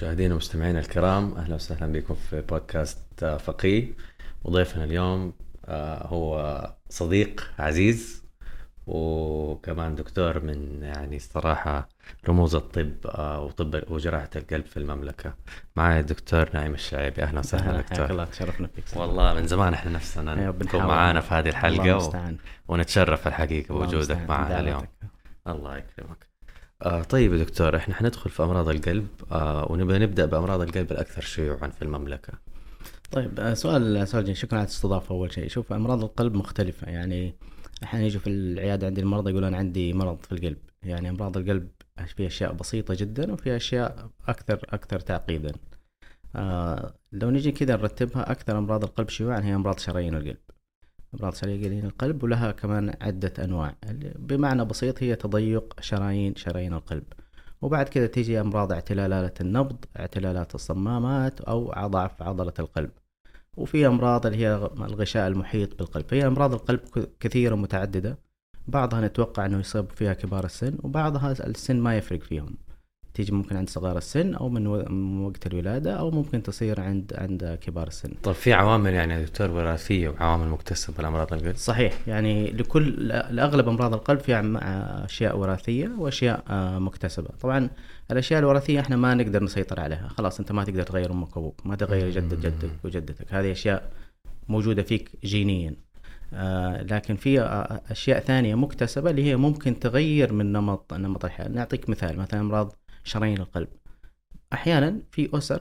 مشاهدينا ومستمعينا الكرام أهلا وسهلا بكم في بودكاست فقيه وضيفنا اليوم آه، هو صديق عزيز وكمان دكتور من يعني الصراحة رموز الطب آه، وطب وجراحة القلب في المملكة. معي الدكتور نايم الشعيبي. أهلا وسهلا دكتور. الله تشرفنا فيك. والله من زمان إحنا نفسنا نكون معانا في هذه الحلقة و... ونتشرف الحقيقة بوجودك معنا اليوم. الله يكرمك. آه طيب يا دكتور إحنا حندخل في أمراض القلب آه ونبغى نبدأ بأمراض القلب الأكثر شيوعا في المملكة. طيب آه سؤال سؤال جميل شكرا على الاستضافة أول شيء شوف أمراض القلب مختلفة يعني أحيانا يجوا في العيادة عندي المرضى يقولون عندي مرض في القلب يعني أمراض القلب في أشياء بسيطة جدا وفي أشياء أكثر أكثر تعقيدا. آه لو نجي كذا نرتبها أكثر أمراض القلب شيوعا هي أمراض شرايين القلب. أمراض شرايين القلب ولها كمان عدة أنواع. بمعنى بسيط هي تضيق شرايين شرايين القلب. وبعد كده تيجي أمراض اعتلالات النبض اعتلالات الصمامات أو ضعف عضلة القلب. وفي أمراض اللي هي الغشاء المحيط بالقلب. فهي أمراض القلب كثيرة متعددة. بعضها نتوقع أنه يصيب فيها كبار السن وبعضها السن ما يفرق فيهم. تيجي ممكن عند صغار السن أو من وقت الولادة أو ممكن تصير عند عند كبار السن. طيب في عوامل يعني دكتور وراثية وعوامل مكتسبة لأمراض القلب؟ صحيح يعني لكل لأغلب أمراض القلب في أشياء وراثية وأشياء آه، مكتسبة، طبعا الأشياء الوراثية إحنا ما نقدر نسيطر عليها، خلاص أنت ما تقدر تغير أمك وأبوك، ما تغير جدة جدك وجدتك، هذه أشياء موجودة فيك جينيا. آه لكن في آه، أشياء ثانية مكتسبة اللي هي ممكن تغير من نمط نمط الحياة، نعطيك مثال مثلا أمراض شرايين القلب. أحيانا في أسر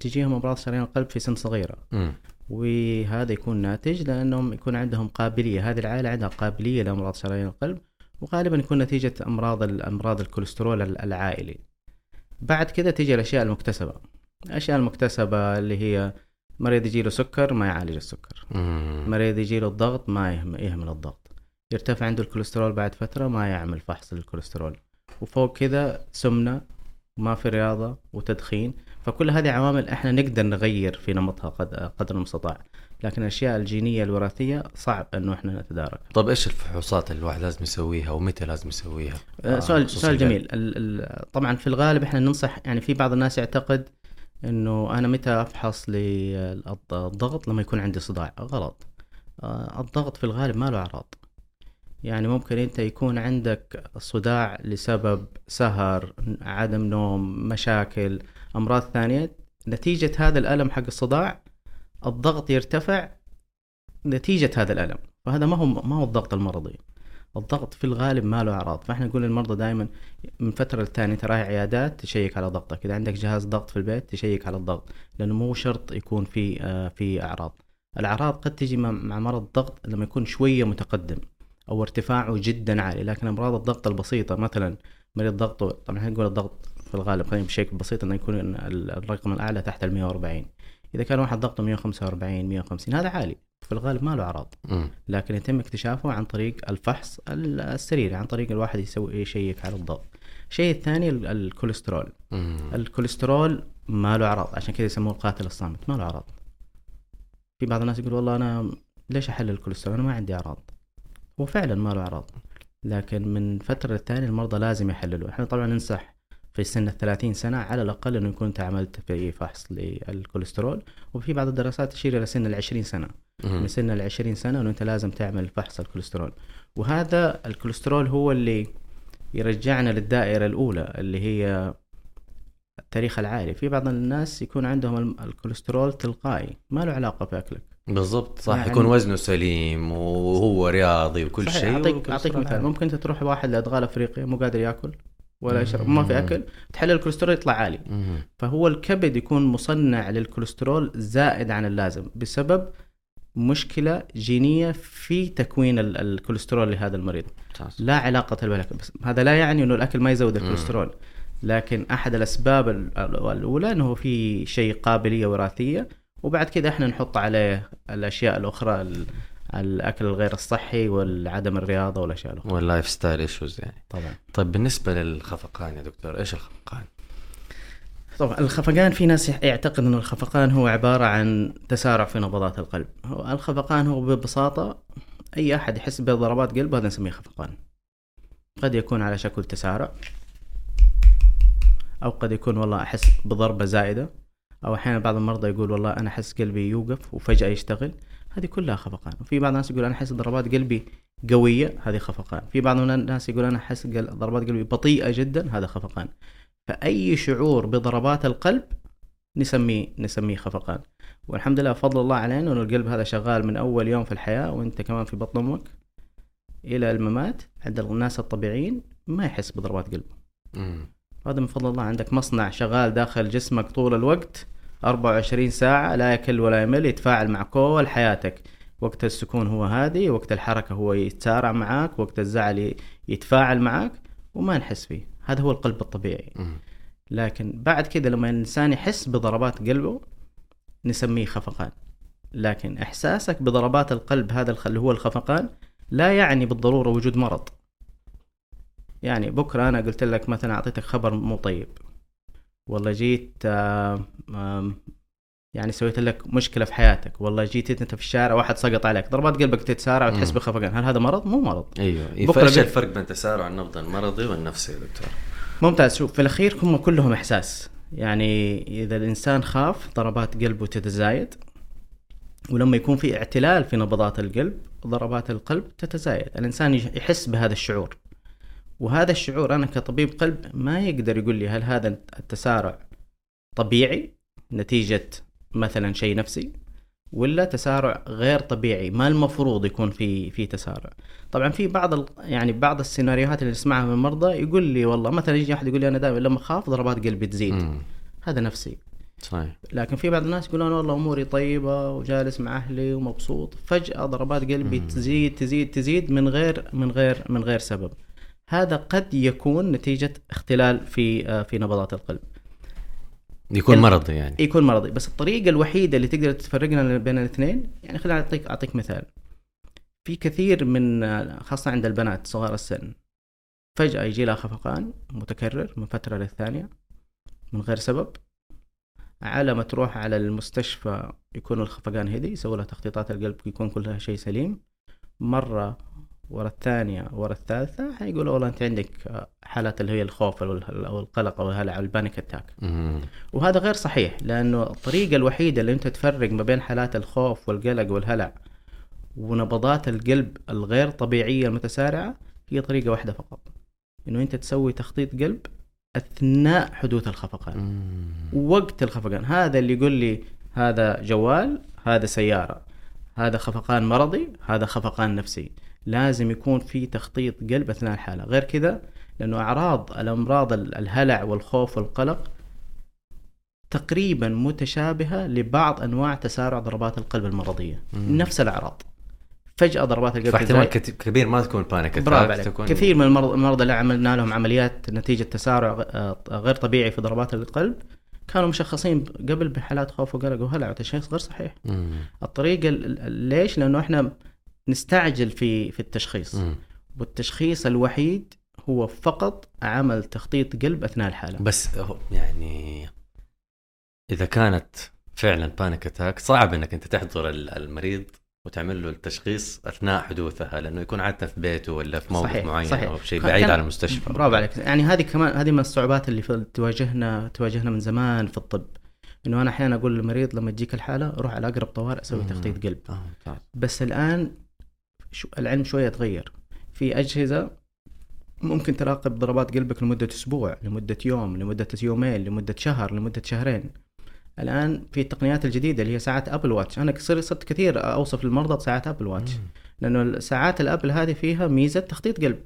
تجيهم أمراض شرايين القلب في سن صغيرة. م. وهذا يكون ناتج لأنهم يكون عندهم قابلية. هذه العائلة عندها قابلية لأمراض شرايين القلب وغالبا يكون نتيجة أمراض الامراض الكوليسترول العائلي. بعد كده تيجي الأشياء المكتسبة. الأشياء المكتسبة اللي هي مريض يجي له سكر ما يعالج السكر. مم. مريض يجي له الضغط ما يهمل الضغط. يرتفع عنده الكوليسترول بعد فترة ما يعمل فحص للكوليسترول. وفوق كذا سمنة ما في رياضة وتدخين فكل هذه عوامل إحنا نقدر نغير في نمطها قدر المستطاع لكن الأشياء الجينية الوراثية صعب إنه إحنا نتدارك. طب إيش الفحوصات اللي الواحد لازم يسويها ومتى لازم يسويها؟ آه سؤال سؤال جميل طبعا في الغالب إحنا ننصح يعني في بعض الناس يعتقد إنه أنا متى أفحص للضغط لما يكون عندي صداع غلط. آه الضغط في الغالب ما له أعراض. يعني ممكن انت يكون عندك صداع لسبب سهر عدم نوم مشاكل أمراض ثانية. نتيجة هذا الألم حق الصداع الضغط يرتفع نتيجة هذا الألم. فهذا ما هو ما هو الضغط المرضي. الضغط في الغالب ما له أعراض. فاحنا نقول للمرضى دائما من فترة للثانية أنت رايح عيادات تشيك على ضغطك. إذا عندك جهاز ضغط في البيت تشيك على الضغط لأنه مو شرط يكون في آه، في أعراض. الأعراض قد تجي مع مرض الضغط لما يكون شوية متقدم. أو ارتفاعه جدا عالي لكن أمراض الضغط البسيطة مثلا مريض ضغطه طبعا نقول الضغط في الغالب خلينا بشكل بسيط إنه يكون الرقم الأعلى تحت ال 140 إذا كان واحد ضغطه 145 150 هذا عالي في الغالب ما له أعراض. لكن يتم اكتشافه عن طريق الفحص السريري عن طريق الواحد يسوي يشيك على الضغط. الشيء الثاني الكوليسترول. الكوليسترول ما له أعراض عشان كذا يسموه القاتل الصامت ما له أعراض. في بعض الناس يقول والله أنا ليش أحلل الكوليسترول؟ أنا ما عندي أعراض. هو فعلا ما له أعراض لكن من فترة للثانية المرضى لازم يحللوا إحنا طبعا ننصح في سن الثلاثين سنة على الأقل أنه يكون أنت عملت في فحص للكوليسترول وفي بعض الدراسات تشير إلى سن العشرين سنة. من سن العشرين سنة أنه أنت لازم تعمل فحص الكوليسترول. وهذا الكوليسترول هو اللي يرجعنا للدائرة الأولى اللي هي التاريخ العائلي في بعض الناس يكون عندهم الكوليسترول تلقائي ما له علاقة في أكلك بالضبط صح. يعني يكون وزنه سليم وهو رياضي وكل شيء اعطيك أعطيك مثال. ممكن أنت تروح واحد لأدغال أفريقيا مو قادر يأكل ولا يشرب ما في أكل تحلل الكوليسترول يطلع عالي. فهو الكبد يكون مصنع للكوليسترول زائد عن اللازم بسبب مشكلة جينية في تكوين الكوليسترول لهذا المريض. لا علاقة بالاكل بس هذا لا يعني إنه الأكل ما يزود الكوليسترول. لكن أحد الأسباب الأولى إنه في شيء قابلية وراثية وبعد كده إحنا نحط عليه الأشياء الأخرى الأكل الغير الصحي والعدم الرياضة والأشياء الأخرى. وال lifestyle issues يعني. طبعا. طيب بالنسبة للخفقان يا دكتور إيش الخفقان؟ طبعا الخفقان في ناس يعتقد إن الخفقان هو عبارة عن تسارع في نبضات القلب. هو الخفقان هو ببساطة أي أحد يحس بضربات قلب هذا نسميه خفقان. قد يكون على شكل تسارع أو قد يكون والله أحس بضربة زائدة. أو أحيانا بعض المرضى يقول والله أنا أحس قلبي يوقف وفجأة يشتغل. هذه كلها خفقان. وفي بعض الناس يقول أنا أحس ضربات قلبي قوية هذه خفقان. في بعض الناس يقول أنا أحس ضربات قلبي بطيئة جدا هذا خفقان. فأي شعور بضربات القلب نسميه نسميه خفقان. والحمد لله فضل الله علينا إنه القلب هذا شغال من أول يوم في الحياة وأنت كمان في بطن أمك إلى الممات عند الناس الطبيعيين ما يحس بضربات قلب. هذا من فضل الله. عندك مصنع شغال داخل جسمك طول الوقت 24 ساعة لا يكل ولا يمل يتفاعل مع كل حياتك. وقت السكون هو هادي وقت الحركة هو يتسارع معاك وقت الزعل يتفاعل معاك وما نحس فيه. هذا هو القلب الطبيعي. لكن بعد كده لما الإنسان يحس بضربات قلبه نسميه خفقان. لكن إحساسك بضربات القلب هذا اللي هو الخفقان لا يعني بالضرورة وجود مرض. يعني بكرة أنا قلت لك مثلا أعطيتك خبر مو طيب. والله جيت يعني سويت لك مشكلة في حياتك. والله جيت انت في الشارع واحد سقط عليك ضربات قلبك تتسارع وتحس بخفقان. هل هذا مرض؟ مو مرض. أيوه. بكرة إيش الفرق بين تسارع النبض المرضي والنفسي يا دكتور. ممتاز. شوف في الأخير هم كلهم إحساس. يعني إذا الإنسان خاف ضربات قلبه تتزايد. ولما يكون في اعتلال في نبضات القلب ضربات القلب تتزايد. الإنسان يحس بهذا الشعور. وهذا الشعور أنا كطبيب قلب ما يقدر يقول لي هل هذا التسارع طبيعي نتيجة مثلا شيء نفسي ولا تسارع غير طبيعي ما المفروض يكون في في تسارع. طبعا في بعض يعني بعض السيناريوهات اللي نسمعها من المرضى يقول لي والله مثلا يجي أحد يقول لي أنا دائما لما أخاف ضربات قلبي تزيد. مم. هذا نفسي. صحيح. لكن في بعض الناس يقولون والله أموري طيبة وجالس مع أهلي ومبسوط فجأة ضربات قلبي مم. تزيد تزيد تزيد من غير من غير من غير سبب. هذا قد يكون نتيجة اختلال في آه، في نبضات القلب. يكون مرضي يعني. يكون مرضي. بس الطريقة الوحيدة اللي تقدر تفرقنا بين الاثنين يعني خليني أعطيك أعطيك مثال. في كثير من خاصة عند البنات صغار السن فجأة يجي لها خفقان متكرر من فترة للثانية من غير سبب. على ما تروح على المستشفى يكون الخفقان هدي يسوي لها تخطيطات القلب يكون كلها شيء سليم. مرة ورا الثانية ورا الثالثة حيقولوا والله أنت عندك حالات اللي هي الخوف أو القلق أو الهلع أو البانيك أتاك. وهذا غير صحيح لأنه الطريقة الوحيدة اللي أنت تفرق ما بين حالات الخوف والقلق والهلع ونبضات القلب الغير طبيعية المتسارعة هي طريقة واحدة فقط. إنه أنت تسوي تخطيط قلب أثناء حدوث الخفقان. وقت الخفقان. هذا اللي يقول لي هذا جوال هذا سيارة هذا خفقان مرضي هذا خفقان نفسي. لازم يكون في تخطيط قلب أثناء الحالة. غير كذا لأنه أعراض الأمراض الهلع والخوف والقلق تقريبا متشابهة لبعض أنواع تسارع ضربات القلب المرضية. مم. نفس الأعراض. فجأة ضربات القلب فاحتمال كبير ما تكون بانيك برافو تكون... كثير من المرضى اللي عملنا لهم عمليات نتيجة تسارع آه، غير طبيعي في ضربات القلب كانوا مشخصين قبل بحالات خوف وقلق وهلع. وتشخيص غير صحيح. مم. الطريقة ليش؟ لأنه إحنا نستعجل في في التشخيص. م. والتشخيص الوحيد هو فقط عمل تخطيط قلب أثناء الحالة. بس يعني إذا كانت فعلا panic attack صعب إنك أنت تحضر المريض وتعمل له التشخيص أثناء حدوثها لأنه يكون عادة في بيته ولا في موقف صحيح معين صحيح. أو شيء بعيد عن المستشفى. برافو عليك. يعني هذه كمان هذه من الصعوبات اللي تواجهنا تواجهنا من زمان في الطب. إنه أنا أحيانا أقول للمريض لما تجيك الحالة روح على أقرب طوارئ سوي تخطيط قلب. آه. بس الآن العلم شوية تغير. في أجهزة ممكن تراقب ضربات قلبك لمدة أسبوع لمدة يوم لمدة يومين لمدة شهر لمدة شهرين. الآن في التقنيات الجديدة اللي هي ساعات أبل واتش. أنا صرت كثير أوصف للمرضى ساعات أبل واتش. لأنه ساعات الأبل هذه فيها ميزة تخطيط قلب.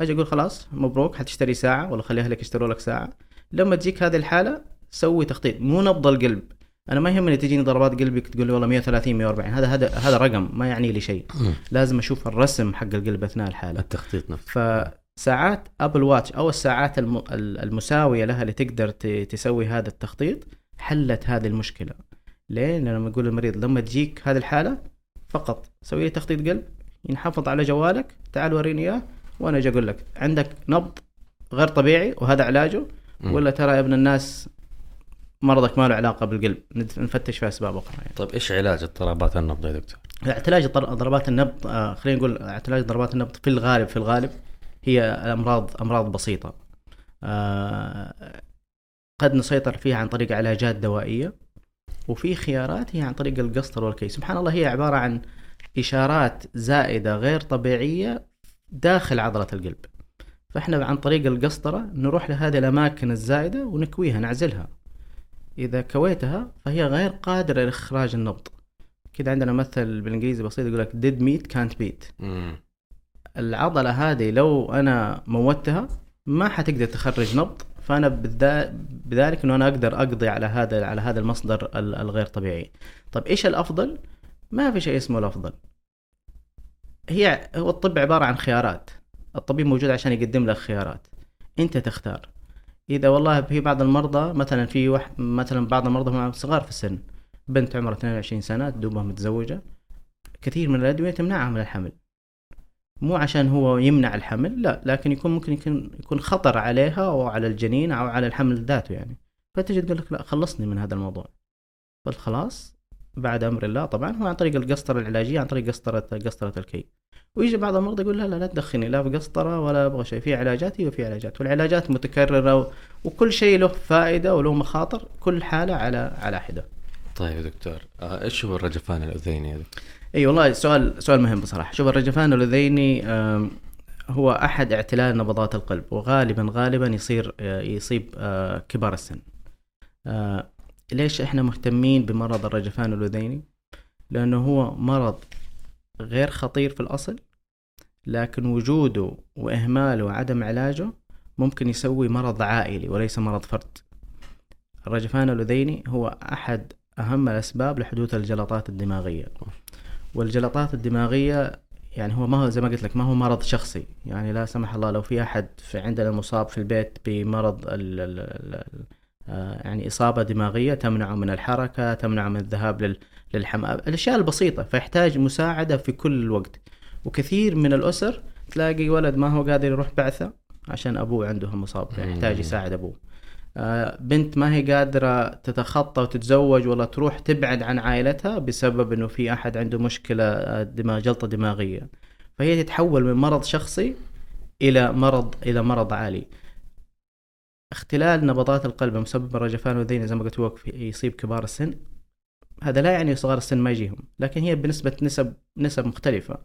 أجي أقول خلاص مبروك حتشتري ساعة ولا خلي اهلك يشتروا لك ساعة. لما تجيك هذه الحالة سوي تخطيط. مو نبض القلب. أنا ما يهمني تجيني ضربات قلبك تقول لي والله 130 140 هذا هذا هذا رقم ما يعني لي شيء. لازم أشوف الرسم حق القلب أثناء الحالة. التخطيط نفسه. فساعات ابل واتش أو الساعات المساوية لها اللي تقدر تسوي هذا التخطيط حلت هذه المشكلة. ليه؟ لما أقول للمريض لما تجيك هذه الحالة فقط سوي لي تخطيط قلب ينحفظ على جوالك تعال وريني إياه وأنا أجي أقول لك عندك نبض غير طبيعي وهذا علاجه ولا ترى يا ابن الناس مرضك ما له علاقة بالقلب. نفتش في أسباب أخرى يعني. طيب إيش علاج اضطرابات النبض يا دكتور؟ علاج ضربات النبض آه خلينا نقول علاج ضربات النبض في الغالب في الغالب هي امراض أمراض بسيطة. آه قد نسيطر فيها عن طريق علاجات دوائية وفي خيارات هي عن طريق القسطر والكي سبحان الله هي عبارة عن إشارات زائدة غير طبيعية داخل عضلة القلب. فإحنا عن طريق القسطرة نروح لهذه الأماكن الزائدة ونكويها نعزلها. إذا كويتها فهي غير قادرة لإخراج النبض. كده عندنا مثل بالإنجليزي بسيط يقول لك ديد ميت كانت بيت العضلة هذه لو أنا موتها ما حتقدر تخرج نبض فأنا بذلك إنه أنا أقدر أقضي على هذا على هذا المصدر الغير طبيعي. طيب إيش الأفضل؟ ما في شيء اسمه الأفضل. هي هو الطب عبارة عن خيارات. الطبيب موجود عشان يقدم لك خيارات. أنت تختار. إذا والله في بعض المرضى مثلا في واحد مثلا بعض المرضى هم صغار في السن بنت عمرها 22 سنة دوبها متزوجة كثير من الأدوية تمنعها من الحمل. مو عشان هو يمنع الحمل لا لكن يكون ممكن يكون يكون خطر عليها أو على الجنين أو على الحمل ذاته يعني. فتجي تقول لك لا خلصني من هذا الموضوع. فالخلاص بعد أمر الله. طبعا هو عن طريق القسطرة العلاجية عن طريق قسطره قسطرة الكي. ويجي بعض المرضى يقول لا لا لا تدخلني لا بقسطره ولا أبغى شيء. في علاجات هي وفي علاجات. والعلاجات متكررة وكل شيء له فائدة وله مخاطر كل حالة على على حدة. طيب يا دكتور آه، إيش هو الرجفان الأذيني هذا؟ إي والله سؤال سؤال مهم بصراحة. شوف الرجفان الأذيني هو أحد اعتلال نبضات القلب وغالبا غالبا يصير آه، يصيب آه، كبار السن. ليش إحنا مهتمين بمرض الرجفان الأذيني؟ لأنه هو مرض غير خطير في الأصل لكن وجوده وإهماله وعدم علاجه ممكن يسوي مرض عائلي وليس مرض فرد. الرجفان الأذيني هو أحد أهم الأسباب لحدوث الجلطات الدماغية. والجلطات الدماغية يعني هو ما هو زي ما قلت لك ما هو مرض شخصي. يعني لا سمح الله لو في أحد في عندنا مصاب في البيت بمرض ال ال يعني إصابة دماغية تمنعه من الحركة تمنعه من الذهاب للحمام. الأشياء البسيطة فيحتاج مساعدة في كل وقت وكثير من الأسر تلاقي ولد ما هو قادر يروح بعثة عشان أبوه عنده مصاب يحتاج يساعد أبوه. آه، بنت ما هي قادرة تتخطى وتتزوج ولا تروح تبعد عن عائلتها بسبب إنه في أحد عنده مشكلة آه، دماغ جلطة دماغية. فهي تتحول من مرض شخصي إلى مرض إلى مرض عالي. اختلال نبضات القلب مسبب الرجفان والذين زي ما قلت هو يصيب كبار السن. هذا لا يعني صغار السن ما يجيهم لكن هي بنسبة نسب نسب مختلفة.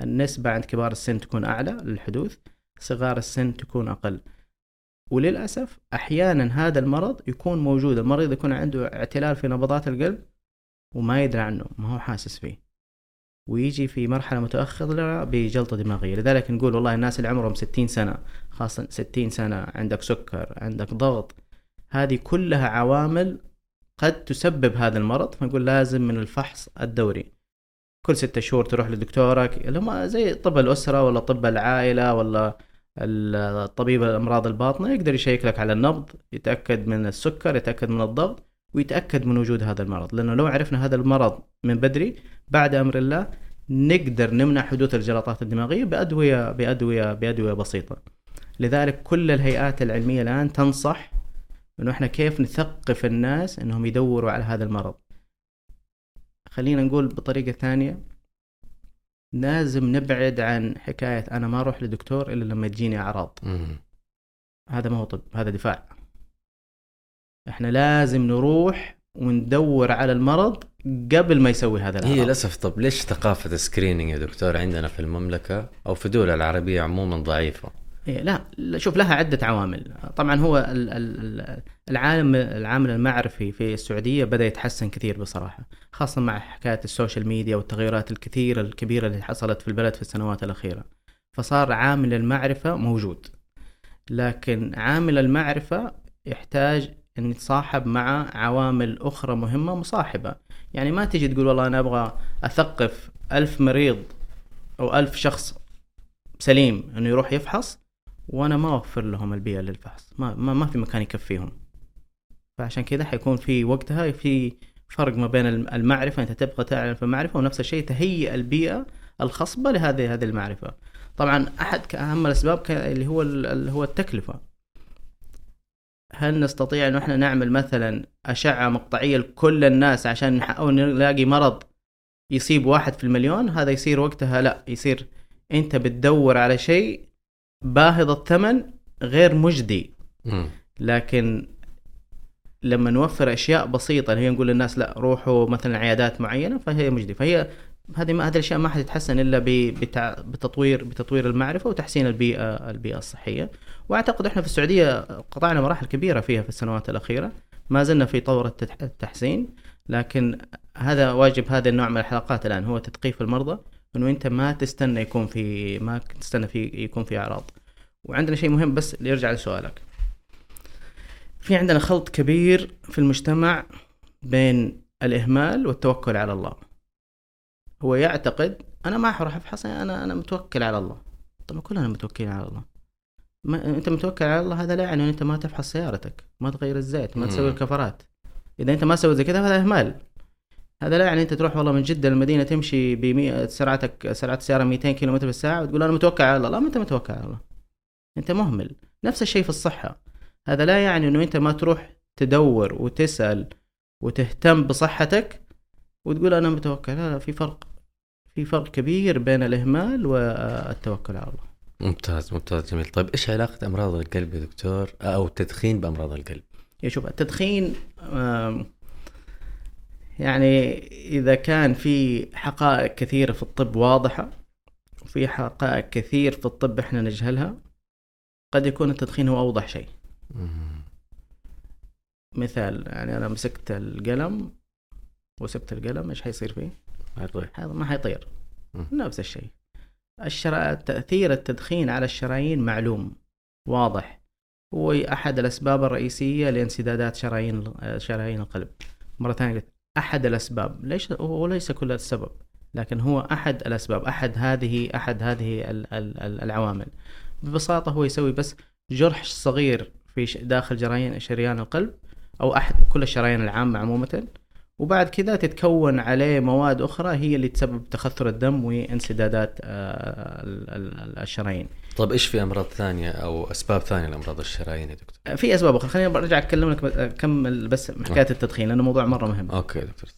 النسبة عند كبار السن تكون أعلى للحدوث صغار السن تكون أقل. وللأسف أحيانا هذا المرض يكون موجود المريض يكون عنده اعتلال في نبضات القلب وما يدري عنه ما هو حاسس فيه. ويجي في مرحلة متأخرة بجلطة دماغية. لذلك نقول والله الناس اللي عمرهم 60 سنة خاصة 60 سنة عندك سكر عندك ضغط هذه كلها عوامل قد تسبب هذا المرض. فنقول لازم من الفحص الدوري. كل ستة شهور تروح لدكتورك اللي هم زي طب الأسرة ولا طب العائلة ولا الطبيب الأمراض الباطنة يقدر يشيك لك على النبض يتأكد من السكر يتأكد من الضغط. ويتأكد من وجود هذا المرض لأنه لو عرفنا هذا المرض من بدري بعد أمر الله نقدر نمنع حدوث الجلطات الدماغية بأدوية بأدوية بأدوية بسيطة. لذلك كل الهيئات العلمية الآن تنصح إنه إحنا كيف نثقف الناس إنهم يدوروا على هذا المرض. خلينا نقول بطريقة ثانية لازم نبعد عن حكاية أنا ما أروح لدكتور إلا لما تجيني أعراض. هذا ما هو طب هذا دفاع. إحنا لازم نروح وندور على المرض قبل ما يسوي هذا الأعراض. هي للأسف طب ليش ثقافة السكرينينج يا دكتور عندنا في المملكة أو في الدول العربية عموما ضعيفة؟ إيه لا شوف لها عدة عوامل. طبعا هو العالم العامل المعرفي في السعودية بدأ يتحسن كثير بصراحة خاصة مع حكاية السوشيال ميديا والتغيرات الكثيرة الكبيرة اللي حصلت في البلد في السنوات الأخيرة. فصار عامل المعرفة موجود لكن عامل المعرفة يحتاج أن يتصاحب مع عوامل أخرى مهمة مصاحبة. يعني ما تجي تقول والله أنا أبغى أثقف ألف مريض أو ألف شخص سليم أنه يروح يفحص وأنا ما أوفر لهم البيئة للفحص. ما ما, ما في مكان يكفيهم. فعشان كذا حيكون في وقتها في فرق ما بين المعرفة أنت تبغى تعرف المعرفة ونفس الشيء تهيئ البيئة الخصبه لهذه هذه المعرفة. طبعا أحد أهم الأسباب اللي هو اللي هو التكلفة. هل نستطيع انه إحنا نعمل مثلا أشعة مقطعية لكل الناس عشان نحاول نلاقي مرض يصيب واحد في المليون؟ هذا يصير وقتها. لا يصير. أنت بتدور على شيء باهظ الثمن غير مجدي. لكن لما نوفر أشياء بسيطة هي نقول للناس لا روحوا مثلا عيادات معينة فهي مجدي. فهي هذه ما هذه الأشياء ما حتتحسن إلا بتطوير بتطوير المعرفة وتحسين البيئه البيئة الصحية. وأعتقد إحنا في السعودية قطعنا مراحل كبيرة فيها في السنوات الأخيرة. ما زلنا في طور التحسين لكن هذا واجب هذا النوع من الحلقات الآن هو تثقيف المرضى إنه أنت ما تستنى يكون في ما تستنى في يكون في أعراض. وعندنا شيء مهم بس يرجع لسؤالك. في عندنا خلط كبير في المجتمع بين الإهمال والتوكل على الله. هو يعتقد أنا ما حروح أفحص أنا أنا متوكل على الله. طبعا كلنا متوكلين على الله. ما أنت متوكل على الله هذا لا يعني أنت ما تفحص سيارتك ما تغير الزيت ما تسوي الكفرات. إذا أنت ما سويت زي كذا هذا إهمال. هذا لا يعني أنت تروح والله من جدة للمدينه تمشي ب سرعتك سرعة السيارة 200 كيلو متر في الساعة وتقول أنا متوكل على الله. لا ما أنت متوكل على الله. أنت مهمل. نفس الشيء في الصحة. هذا لا يعني أنه أنت ما تروح تدور وتسأل وتهتم بصحتك وتقول أنا متوكل. لا لا في فرق في فرق كبير بين الإهمال والتوكل على الله. ممتاز ممتاز جميل. طيب إيش علاقة أمراض القلب يا دكتور؟ أو التدخين بأمراض القلب؟ يا شوف التدخين يعني إذا كان في حقائق كثيرة في الطب واضحة وفي حقائق كثير في الطب إحنا نجهلها قد يكون التدخين هو أوضح شيء. مثال يعني أنا مسكت القلم وسبت القلم إيش حيصير فيه؟ حيطير. ما حيطير. نفس الشيء. الشرا... تأثير التدخين على الشرايين معلوم واضح. هو أحد الأسباب الرئيسية لانسدادات شرايين شرايين القلب. مرة ثانية قلت أحد الأسباب. ليش؟ وليس كل السبب لكن هو أحد الأسباب أحد هذه أحد هذه العوامل. ببساطة هو يسوي بس جرح صغير في داخل جريان شريان القلب أو أحد كل الشرايين العامة عموما. وبعد كذا تتكون عليه مواد أخرى هي اللي تسبب تخثر الدم وانسدادات آه، الشرايين. طيب إيش في أمراض ثانية أو أسباب ثانية لأمراض الشرايين يا دكتور؟ في أسباب أخرى خليني برجع اتكلم لك اكمل بس حكاية التدخين لأنه موضوع مرة مهم. أوكي دكتور.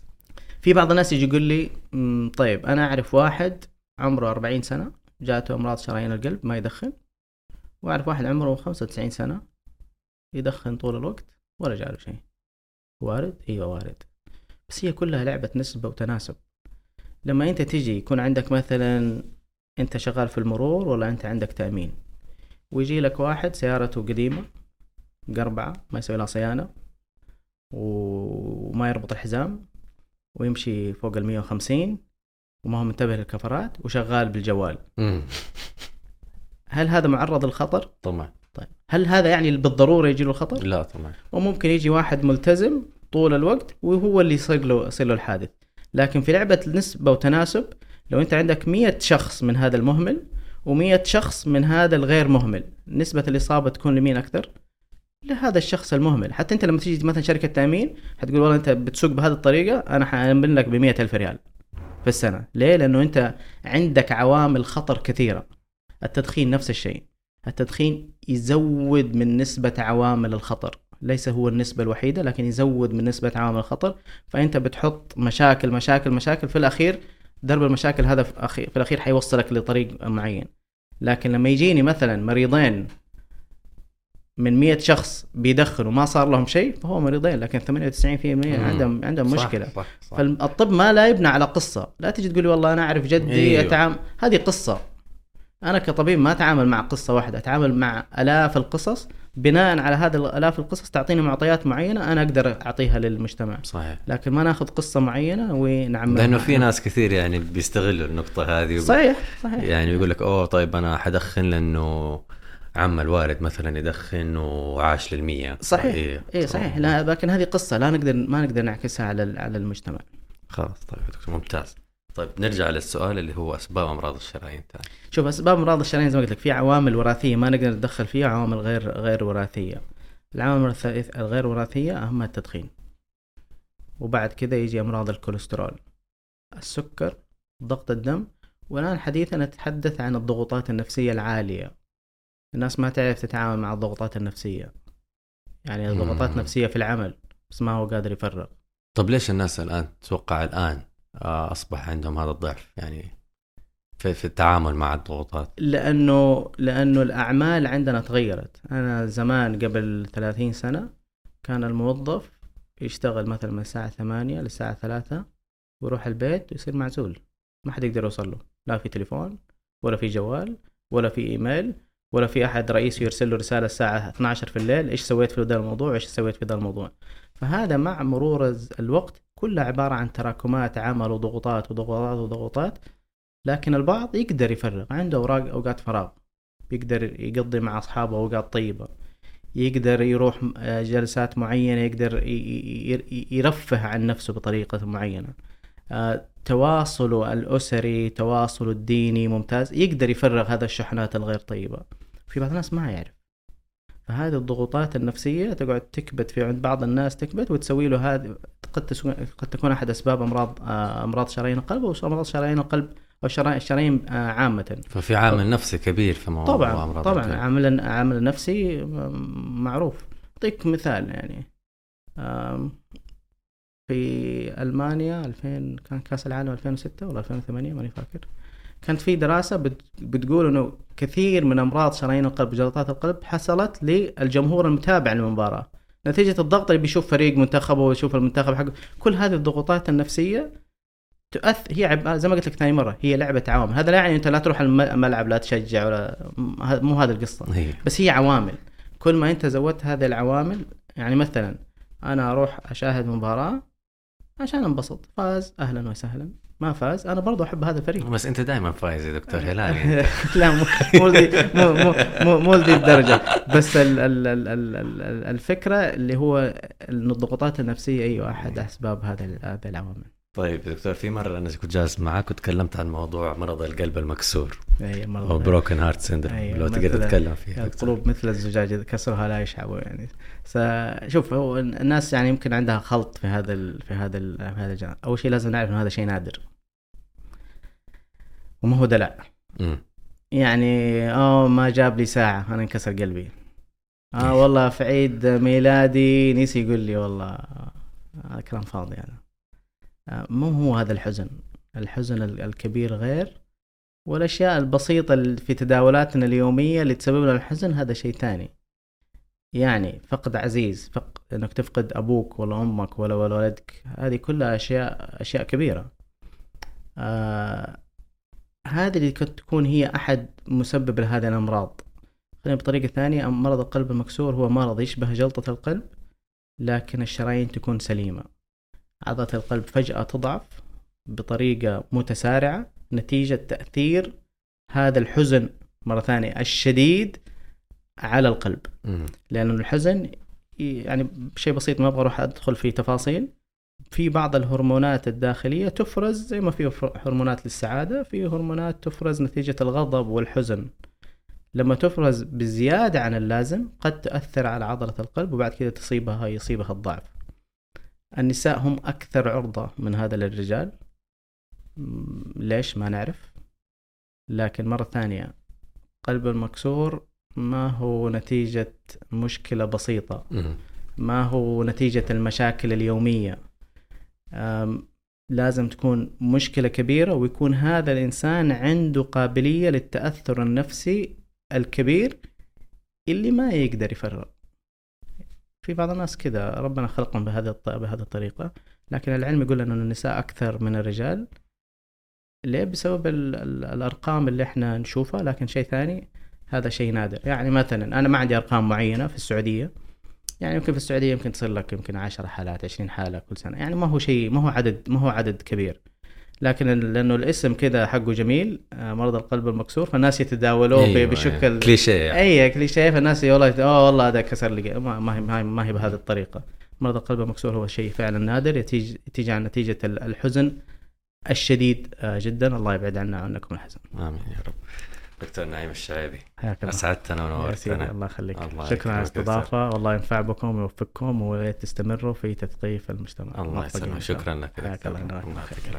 في بعض الناس يجي يقول لي طيب أنا أعرف واحد عمره 40 سنة جاته أمراض شرايين القلب ما يدخن وأعرف واحد عمره 95 سنة يدخن طول الوقت ولا جاله شيء وارد إيوه وارد بس هي كلها لعبة نسبة وتناسب. لما أنت تجي يكون عندك مثلا أنت شغال في المرور ولا أنت عندك تأمين. ويجي لك واحد سيارته قديمة قربعة ما يسوي لها صيانة وما يربط الحزام ويمشي فوق ال 150 وما هو منتبه للكفرات وشغال بالجوال. هل هذا معرض للخطر؟ طبعا. طيب. هل هذا يعني بالضرورة يجي له الخطر؟ لا طبعا. وممكن يجي واحد ملتزم طول الوقت وهو اللي يصير له يصير له الحادث. لكن في لعبة نسبة وتناسب لو انت عندك 100 شخص من هذا المهمل و100 شخص من هذا الغير مهمل نسبة الإصابة تكون لمين أكثر؟ لهذا الشخص المهمل. حتى انت لما تيجي مثلا شركة تأمين حتقول والله انت بتسوق بهذه الطريقة أنا حأمن لك ب ألف ريال في السنة. ليه؟ لأنه انت عندك عوامل خطر كثيرة. التدخين نفس الشيء. التدخين يزود من نسبة عوامل الخطر. ليس هو النسبة الوحيدة لكن يزود من نسبة عوامل الخطر. فأنت بتحط مشاكل مشاكل مشاكل في الأخير درب المشاكل هذا في الأخير حيوصلك لطريق معين. لكن لما يجيني مثلا مريضين من 100 شخص بيدخنوا ما صار لهم شيء فهو مريضين لكن 98% عندهم عندهم صح مشكلة. صح صح. فالطب ما لا يبنى على قصة. لا تجي تقول لي والله أنا أعرف جدي أيوه. أتعام هذه قصة. أنا كطبيب ما أتعامل مع قصة واحدة أتعامل مع آلاف القصص بناء على هذه الآلاف القصص تعطيني معطيات معينة أنا أقدر أعطيها للمجتمع. صحيح. لكن ما ناخذ قصة معينة ونعمل لأنه في ناس كثير يعني بيستغلوا النقطة هذه صحيح صحيح. يعني يقول لك أوه طيب أنا حدخن لأنه عم الوالد مثلا يدخن وعاش للمية. صحيح. اي إيه صحيح. لا لكن هذه قصة لا نقدر ما نقدر نعكسها على على المجتمع. خلاص طيب دكتور ممتاز. طيب نرجع للسؤال اللي هو أسباب أمراض الشرايين تاني شوف أسباب أمراض الشرايين زي ما قلت لك في عوامل وراثية ما نقدر نتدخل فيها عوامل غير غير وراثية. العوامل الغير وراثية أهمها التدخين. وبعد كذا يجي أمراض الكوليسترول. السكر ضغط الدم والآن حديثا نتحدث عن الضغوطات النفسية العالية. الناس ما تعرف تتعامل مع الضغوطات النفسية. يعني ضغوطات نفسيه في العمل بس ما هو قادر يفرغ طب ليش الناس الآن تتوقع الآن أصبح عندهم هذا الضعف يعني في, في التعامل مع الضغوطات. لأنه لأنه الأعمال عندنا تغيرت. أنا زمان قبل 30 سنة كان الموظف يشتغل مثلا من الساعة ثمانية للساعة ثلاثة ويروح البيت ويصير معزول. ما حد يقدر يوصل له. لا في تليفون ولا في جوال ولا في إيميل ولا في أحد رئيس يرسل له رسالة الساعة 12 في الليل إيش سويت في ذا الموضوع؟ وايش سويت في ذا الموضوع؟ فهذا مع مرور الوقت كلها عبارة عن تراكمات عمل وضغوطات وضغوطات وضغوطات لكن البعض يقدر يفرغ عنده أوراق أوقات فراغ. يقدر يقضي مع أصحابه أوقات طيبة. يقدر يروح جلسات معينة يقدر يرفه عن نفسه بطريقة معينة. آه، تواصله الأسري تواصله الديني ممتاز يقدر يفرغ هذا الشحنات الغير طيبة. في بعض الناس ما يعرف. فهذه الضغوطات النفسية تقعد تكبت في عند بعض الناس تكبت وتسوي له هذه قد قد تكون أحد أسباب أمراض آه، أمراض شرايين القلب أو أمراض شرايين القلب أو الشرايين آه، عامة. ففي عامل نفسي كبير في موضوع طبعا أمراض طبعا القلب. عامل عامل نفسي معروف. أعطيك مثال يعني. في ألمانيا 2000 كان كأس العالم 2006 ولا 2008 ماني فاكر. كانت في دراسة بتقول إنه كثير من أمراض شرايين القلب وجلطات القلب حصلت للجمهور المتابع للمباراة. نتيجة الضغط اللي بيشوف فريق منتخبه ويشوف المنتخب حقه. كل هذه الضغوطات النفسية تؤثر هي عب... زي ما قلت لك ثاني مرة هي لعبة عوامل. هذا لا يعني أنت لا تروح الملعب لا تشجع ولا مو هذا القصة. هي. بس هي عوامل. كل ما أنت زودت هذه العوامل يعني مثلا أنا أروح أشاهد مباراة عشان أنبسط. فاز أهلا وسهلا. ما فاز. أنا برضو أحب هذا الفريق. بس أنت دائما فايز يا دكتور هلال لا مو مو مو مو الدرجة. بس ال ال ال ال ال الفكرة اللي هو ان الضغوطات النفسية أيوه أحد أسباب هذا هذه العوامل. طيب دكتور في مرة أنا كنت جالس معك وتكلمت عن موضوع مرض القلب المكسور. أي مرض أو broken heart syndrome أيوة لو تقدر تتكلم فيها القلوب مثل الزجاج إذا كسرها لا يشعب يعني. شوف هو الناس يعني يمكن عندها خلط في هذا ال في هذا ال في هذا الجانب. أول شيء لازم نعرف إنه هذا شيء نادر. وما هو دلع. يعني أوه ما جاب لي ساعة أنا انكسر قلبي. آه والله في عيد ميلادي نسي يقول لي والله هذا كلام فاضي يعني مو هو هذا الحزن. الحزن الكبير غير والأشياء البسيطة في تداولاتنا اليومية اللي تسبب لنا الحزن هذا شيء ثاني. يعني فقد عزيز فق... إنك تفقد أبوك ولا أمك ولا ولدك هذه كلها أشياء أشياء كبيرة. آه... هذه اللي قد تكون هي أحد مسبب لهذه الأمراض. خلينا بطريقة ثانية مرض القلب المكسور هو مرض يشبه جلطة القلب لكن الشرايين تكون سليمة. عضلة القلب فجأة تضعف بطريقة متسارعة نتيجة تأثير هذا الحزن مرة ثانية الشديد على القلب. لأن الحزن يعني شيء بسيط ما أبغى أروح أدخل في تفاصيل. في بعض الهرمونات الداخلية تفرز زي ما في هرمونات للسعادة في هرمونات تفرز نتيجة الغضب والحزن. لما تفرز بزيادة عن اللازم قد تأثر على عضلة القلب وبعد كده تصيبها يصيبها الضعف. النساء هم أكثر عرضة من هذا للرجال. ليش؟ ما نعرف. لكن مرة ثانية قلب المكسور ما هو نتيجة مشكلة بسيطة. ما هو نتيجة المشاكل اليومية. لازم تكون مشكلة كبيرة ويكون هذا الإنسان عنده قابلية للتأثر النفسي الكبير اللي ما يقدر يفرغ. في بعض الناس كذا ربنا خلقهم بهذه بهذه الطريقة لكن العلم يقول أن النساء أكثر من الرجال. ليه؟ بسبب ال ال الأرقام اللي إحنا نشوفها لكن شيء ثاني هذا شيء نادر. يعني مثلا أنا ما عندي أرقام معينة في السعودية. يعني يمكن في السعودية يمكن تصير لك يمكن 10 حالات 20 حالة كل سنة. يعني ما هو شيء ما هو عدد ما هو عدد كبير. لكن لأنه الاسم كذا حقه جميل آه، مرض القلب المكسور فالناس يتداولوه أيوة بشكل أيوة. كليشيه يعني. أي كليشيه فالناس والله أوه والله هذا كسر لي. ما هي ما هي بهذه الطريقة. مرض القلب المكسور هو شيء فعلا نادر يتيجي يتيجي عن نتيجة الحزن الشديد آه، جدا. الله يبعد عنا عنكم الحزن. آمين يا رب. دكتور نعيم الشعيبي. اسعدتنا ونورتنا الله يخليك. شكرا على الاستضافة. والله ينفع بكم ويوفقكم وتستمروا في تثقيف المجتمع. الله يسلمك. شكرا لك الله. يخليك